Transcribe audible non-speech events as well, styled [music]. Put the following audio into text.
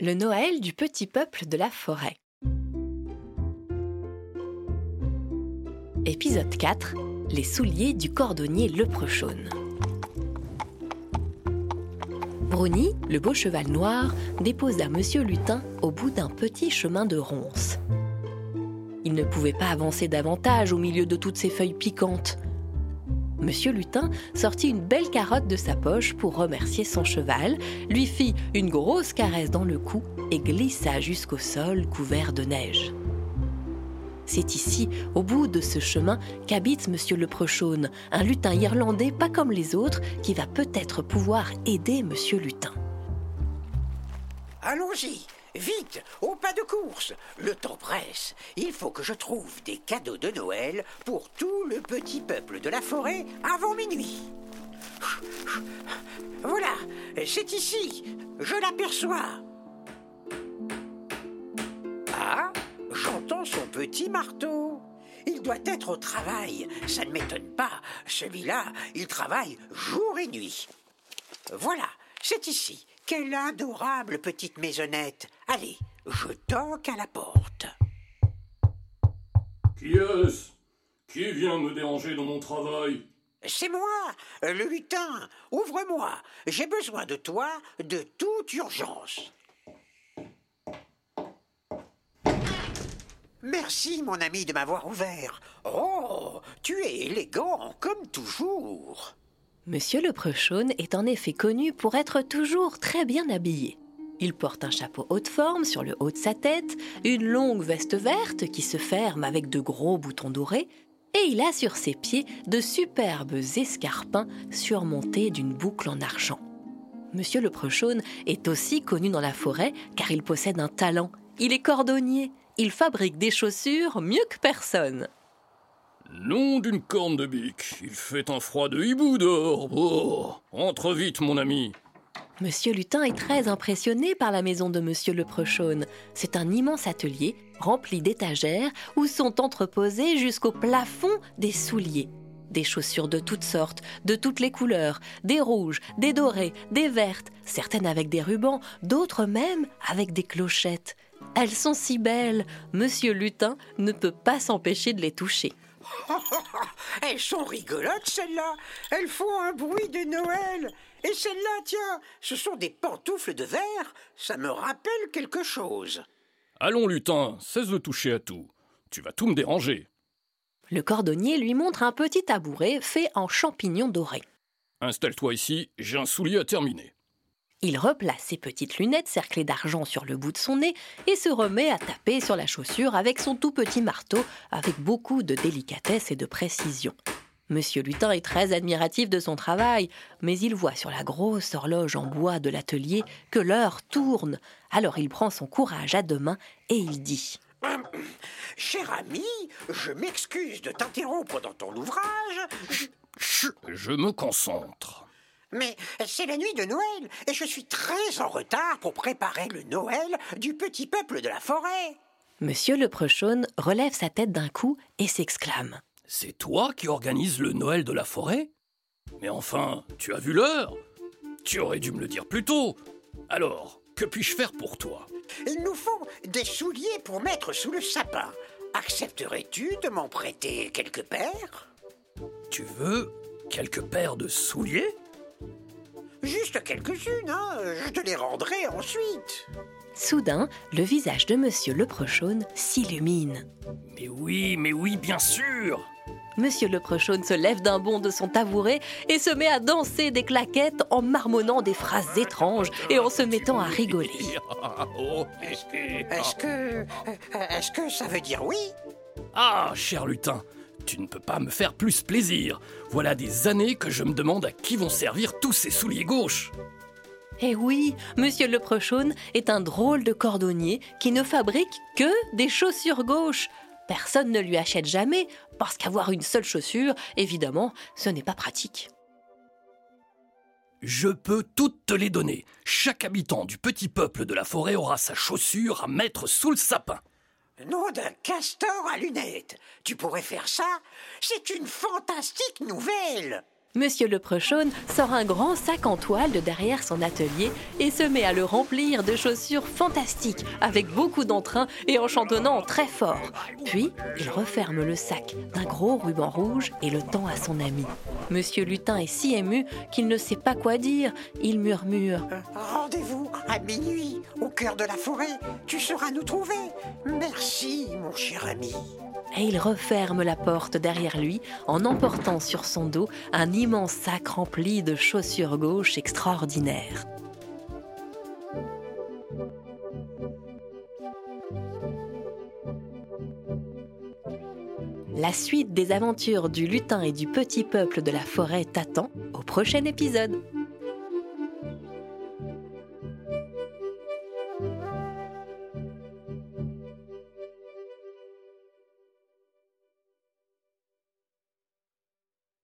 Le Noël du petit peuple de la forêt. Épisode 4 Les souliers du cordonnier Leprechaune. Bruni, le beau cheval noir, déposa Monsieur Lutin au bout d'un petit chemin de ronces. Il ne pouvait pas avancer davantage au milieu de toutes ces feuilles piquantes. Monsieur Lutin sortit une belle carotte de sa poche pour remercier son cheval, lui fit une grosse caresse dans le cou et glissa jusqu'au sol couvert de neige. C'est ici, au bout de ce chemin, qu'habite Monsieur le Leprechaune, un lutin irlandais pas comme les autres, qui va peut-être pouvoir aider Monsieur Lutin. Allons-y, Vite, au pas de course. Le temps presse. Il faut que je trouve des cadeaux de Noël pour tout le petit peuple de la forêt avant minuit. Voilà, c'est ici. Je l'aperçois. Ah, j'entends son petit marteau. Il doit être au travail. Ça ne m'étonne pas. Celui-là, il travaille jour et nuit. Voilà, c'est ici. Quelle adorable petite maisonnette. Allez, je toque à la porte. Qui est-ce Qui vient me déranger dans mon travail C'est moi, le lutin. Ouvre-moi. J'ai besoin de toi de toute urgence. Merci, mon ami, de m'avoir ouvert. Oh, tu es élégant comme toujours. Monsieur le Prechaune est en effet connu pour être toujours très bien habillé. Il porte un chapeau haute forme sur le haut de sa tête, une longue veste verte qui se ferme avec de gros boutons dorés, et il a sur ses pieds de superbes escarpins surmontés d'une boucle en argent. Monsieur le Prechaune est aussi connu dans la forêt car il possède un talent. Il est cordonnier. Il fabrique des chaussures mieux que personne. Nom d'une corne de bique, il fait un froid de hibou dehors. Oh, entre vite, mon ami. Monsieur Lutin est très impressionné par la maison de Monsieur le Prechaune. C'est un immense atelier rempli d'étagères où sont entreposés jusqu'au plafond des souliers. Des chaussures de toutes sortes, de toutes les couleurs, des rouges, des dorées, des vertes, certaines avec des rubans, d'autres même avec des clochettes. Elles sont si belles, Monsieur Lutin ne peut pas s'empêcher de les toucher. [laughs] Elles sont rigolotes, celles-là. Elles font un bruit de Noël. Et celles-là, tiens, ce sont des pantoufles de verre. Ça me rappelle quelque chose. Allons, lutin, cesse de toucher à tout. Tu vas tout me déranger. Le cordonnier lui montre un petit tabouret fait en champignons dorés. Installe-toi ici, j'ai un soulier à terminer. Il replace ses petites lunettes cerclées d'argent sur le bout de son nez et se remet à taper sur la chaussure avec son tout petit marteau, avec beaucoup de délicatesse et de précision. Monsieur Lutin est très admiratif de son travail, mais il voit sur la grosse horloge en bois de l'atelier que l'heure tourne. Alors il prend son courage à deux mains et il dit hum, [coughs] Cher ami, je m'excuse de t'interrompre dans ton ouvrage. je me concentre. Mais c'est la nuit de Noël et je suis très en retard pour préparer le Noël du petit peuple de la forêt. Monsieur le Prechaune relève sa tête d'un coup et s'exclame. C'est toi qui organises le Noël de la forêt? Mais enfin, tu as vu l'heure Tu aurais dû me le dire plus tôt. Alors, que puis-je faire pour toi? Il nous faut des souliers pour mettre sous le sapin. Accepterais-tu de m'en prêter quelques paires? Tu veux quelques paires de souliers? Juste quelques-unes, hein je te les rendrai ensuite. Soudain, le visage de Monsieur Leprechaune s'illumine. Mais oui, mais oui, bien sûr Monsieur Leprechaune se lève d'un bond de son tabouret et se met à danser des claquettes en marmonnant des phrases étranges et en se mettant à rigoler. [laughs] Est-ce que. Est-ce que ça veut dire oui? Ah, cher lutin, tu ne peux pas me faire plus plaisir. Voilà des années que je me demande à qui vont servir tous ces souliers gauches. Eh oui, Monsieur le Prechaune est un drôle de cordonnier qui ne fabrique que des chaussures gauches. Personne ne lui achète jamais, parce qu'avoir une seule chaussure, évidemment, ce n'est pas pratique. Je peux toutes te les donner. Chaque habitant du petit peuple de la forêt aura sa chaussure à mettre sous le sapin. Nom d'un castor à lunettes. Tu pourrais faire ça C'est une fantastique nouvelle. Monsieur le Prechaune sort un grand sac en toile de derrière son atelier et se met à le remplir de chaussures fantastiques, avec beaucoup d'entrain et en chantonnant très fort. Puis, il referme le sac d'un gros ruban rouge et le tend à son ami. Monsieur Lutin est si ému qu'il ne sait pas quoi dire. Il murmure euh, Rendez-vous à minuit, cœur de la forêt. Tu seras nous trouver. Merci, mon cher ami et il referme la porte derrière lui en emportant sur son dos un immense sac rempli de chaussures gauches extraordinaires. La suite des aventures du lutin et du petit peuple de la forêt t'attend au prochain épisode.